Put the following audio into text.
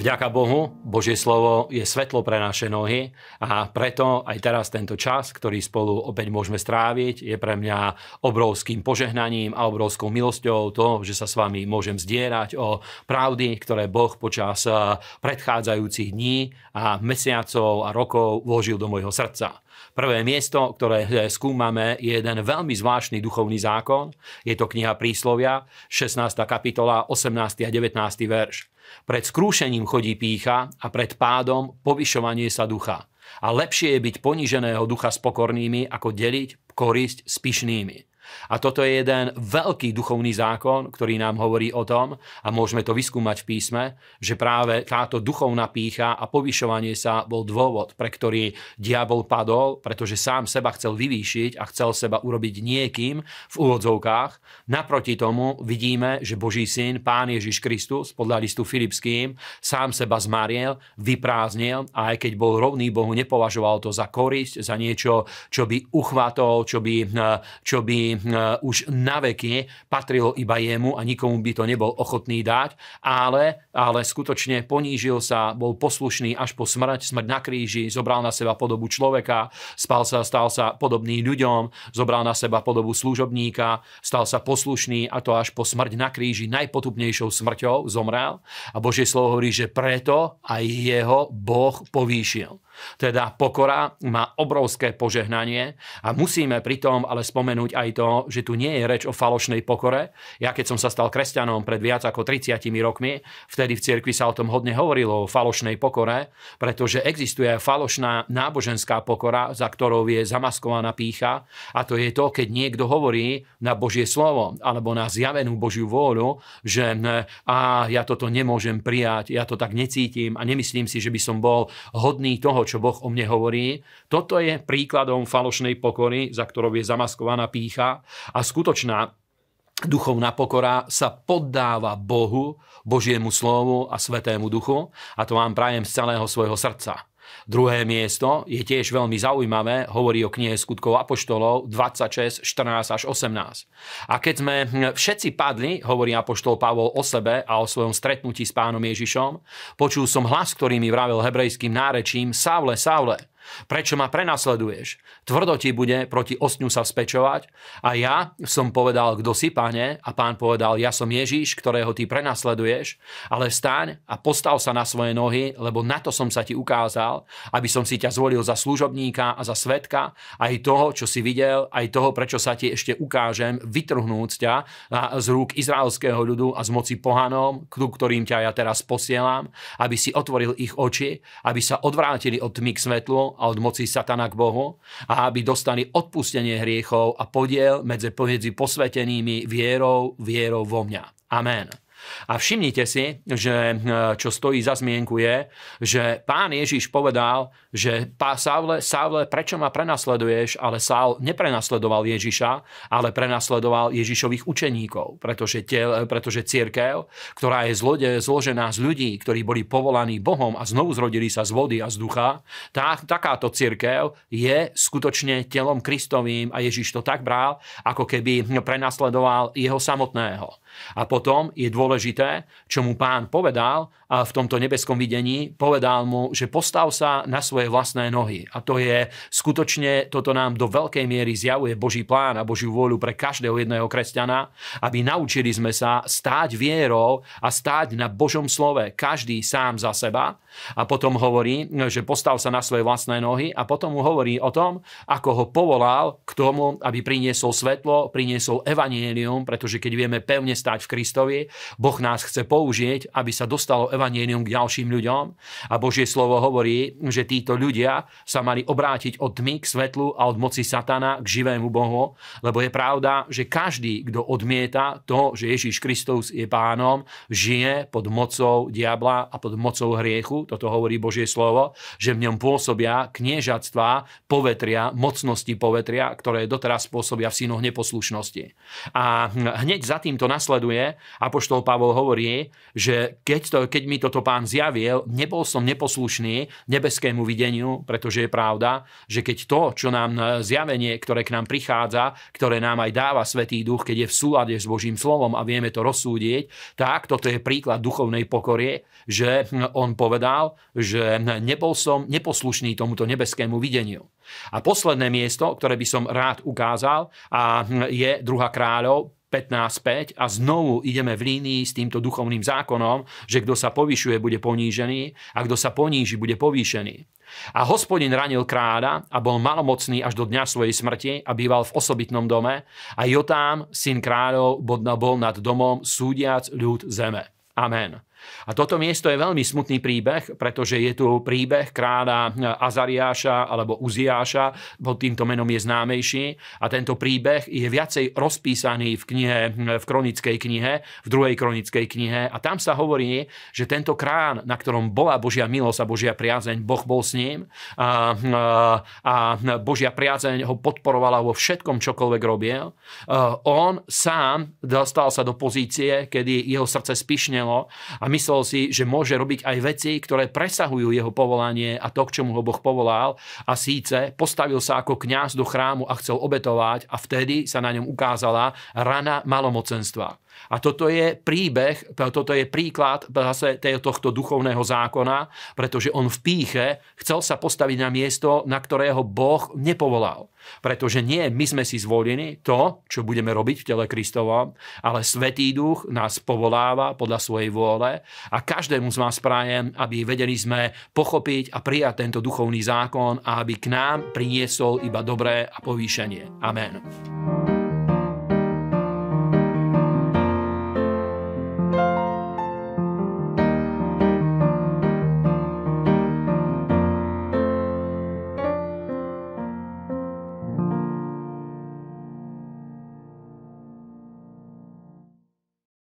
Vďaka Bohu, Božie slovo je svetlo pre naše nohy a preto aj teraz tento čas, ktorý spolu opäť môžeme stráviť, je pre mňa obrovským požehnaním a obrovskou milosťou to, že sa s vami môžem zdierať o pravdy, ktoré Boh počas eh, predchádzajúcich dní a mesiacov a rokov vložil do môjho srdca. Prvé miesto, ktoré eh, skúmame, je jeden veľmi zvláštny duchovný zákon. Je to kniha Príslovia, 16. kapitola, 18. a 19. verš. Pred skrúšením chodí pícha a pred pádom povyšovanie sa ducha. A lepšie je byť poníženého ducha s pokornými, ako deliť korisť s pyšnými. A toto je jeden veľký duchovný zákon, ktorý nám hovorí o tom, a môžeme to vyskúmať v písme, že práve táto duchovná pícha a povyšovanie sa bol dôvod, pre ktorý diabol padol, pretože sám seba chcel vyvýšiť a chcel seba urobiť niekým v úvodzovkách. Naproti tomu vidíme, že Boží syn, Pán Ježiš Kristus, podľa listu Filipským, sám seba zmariel, vyprázdnil a aj keď bol rovný Bohu, nepovažoval to za korisť, za niečo, čo by uchvatol, čo by, čo by už na veky patrilo iba jemu a nikomu by to nebol ochotný dať, ale, ale skutočne ponížil sa, bol poslušný až po smrť, smrť na kríži, zobral na seba podobu človeka, spal sa, stal sa podobný ľuďom, zobral na seba podobu služobníka, stal sa poslušný a to až po smrť na kríži, najpotupnejšou smrťou zomrel. A Božie slovo hovorí, že preto aj jeho Boh povýšil. Teda pokora má obrovské požehnanie a musíme pritom ale spomenúť aj to, že tu nie je reč o falošnej pokore. Ja keď som sa stal kresťanom pred viac ako 30 rokmi, vtedy v cirkvi sa o tom hodne hovorilo o falošnej pokore, pretože existuje falošná náboženská pokora, za ktorou je zamaskovaná pícha a to je to, keď niekto hovorí na Božie slovo alebo na zjavenú Božiu vôľu, že a ja toto nemôžem prijať, ja to tak necítim a nemyslím si, že by som bol hodný toho, čo Boh o mne hovorí. Toto je príkladom falošnej pokory, za ktorou je zamaskovaná pícha a skutočná duchovná pokora sa poddáva Bohu, Božiemu slovu a Svetému duchu a to vám prajem z celého svojho srdca. Druhé miesto je tiež veľmi zaujímavé, hovorí o knihe skutkov Apoštolov 26, 14 až 18. A keď sme všetci padli, hovorí Apoštol Pavol o sebe a o svojom stretnutí s pánom Ježišom, počul som hlas, ktorý mi vravel hebrejským nárečím Savle, Savle, Prečo ma prenasleduješ? Tvrdo ti bude proti ostňu sa vzpečovať. A ja som povedal, kto si, pane? A pán povedal, ja som Ježíš, ktorého ty prenasleduješ, ale vstaň a postav sa na svoje nohy, lebo na to som sa ti ukázal, aby som si ťa zvolil za služobníka a za svetka, aj toho, čo si videl, aj toho, prečo sa ti ešte ukážem, vytrhnúc ťa z rúk izraelského ľudu a z moci pohanom, ktorým ťa ja teraz posielam, aby si otvoril ich oči, aby sa odvrátili od tmy k svetlu a od moci satana k Bohu a aby dostali odpustenie hriechov a podiel medzi, medzi posvetenými vierou, vierou vo mňa. Amen. A všimnite si, že e, čo stojí za zmienku je, že pán Ježiš povedal, že pá Saule, Saule, prečo ma prenasleduješ? Ale Saul neprenasledoval Ježiša, ale prenasledoval Ježišových učeníkov, pretože, tel, pretože církev, ktorá je zlode, zložená z ľudí, ktorí boli povolaní Bohom a znovu zrodili sa z vody a z ducha, tá, takáto církev je skutočne telom Kristovým a Ježiš to tak bral, ako keby prenasledoval jeho samotného. A potom je dôležité, čo mu pán povedal a v tomto nebeskom videní, povedal mu, že postav sa na svoje vlastné nohy. A to je skutočne, toto nám do veľkej miery zjavuje Boží plán a Božiu vôľu pre každého jedného kresťana, aby naučili sme sa stáť vierou a stáť na Božom slove, každý sám za seba. A potom hovorí, že postav sa na svoje vlastné nohy a potom mu hovorí o tom, ako ho povolal k tomu, aby priniesol svetlo, priniesol evanielium, pretože keď vieme pevne stať v Kristovi, Boh nás chce použiť, aby sa dostalo evanielium k ďalším ľuďom. A Božie slovo hovorí, že títo ľudia sa mali obrátiť od tmy k svetlu a od moci satana k živému Bohu, lebo je pravda, že každý, kto odmieta to, že Ježíš Kristus je pánom, žije pod mocou diabla a pod mocou hriechu, toto hovorí Božie slovo, že v ňom pôsobia kniežatstva, povetria, mocnosti povetria, ktoré doteraz pôsobia v synoch neposlušnosti. A hneď za týmto nasleduje apoštol Pavol hovorí, že keď, to, keď mi toto pán zjavil, nebol som neposlušný nebeskému videniu, pretože je pravda, že keď to, čo nám zjavenie, ktoré k nám prichádza, ktoré nám aj dáva Svetý Duch, keď je v súlade s Božím slovom a vieme to rozsúdiť, tak toto je príklad duchovnej pokorie, že on povedal, že nebol som neposlušný tomuto nebeskému videniu. A posledné miesto, ktoré by som rád ukázal, a je druhá kráľov, 15.5 a znovu ideme v línii s týmto duchovným zákonom, že kto sa povyšuje, bude ponížený a kto sa poníži, bude povýšený. A hospodin ranil kráľa a bol malomocný až do dňa svojej smrti a býval v osobitnom dome a Jotám, syn kráľov, bol nad domom súdiac ľud zeme. Amen. A toto miesto je veľmi smutný príbeh, pretože je tu príbeh kráľa Azariáša alebo Uziáša, pod týmto menom je známejší. A tento príbeh je viacej rozpísaný v, knihe, v kronickej knihe, v druhej kronickej knihe. A tam sa hovorí, že tento krán, na ktorom bola Božia milosť a Božia priazeň, Boh bol s ním a, a Božia priazeň ho podporovala vo všetkom, čokoľvek robil. On sám dostal sa do pozície, kedy jeho srdce spišnelo a myslel si, že môže robiť aj veci, ktoré presahujú jeho povolanie a to, k čomu ho Boh povolal. A síce postavil sa ako kňaz do chrámu a chcel obetovať a vtedy sa na ňom ukázala rana malomocenstva. A toto je príbeh, toto je príklad zase tohto duchovného zákona, pretože on v píche chcel sa postaviť na miesto, na ktorého Boh nepovolal. Pretože nie my sme si zvolení to, čo budeme robiť v tele Kristovom, ale Svetý Duch nás povoláva podľa svojej vôle a každému z vás prajem, aby vedeli sme pochopiť a prijať tento duchovný zákon a aby k nám priniesol iba dobré a povýšenie. Amen.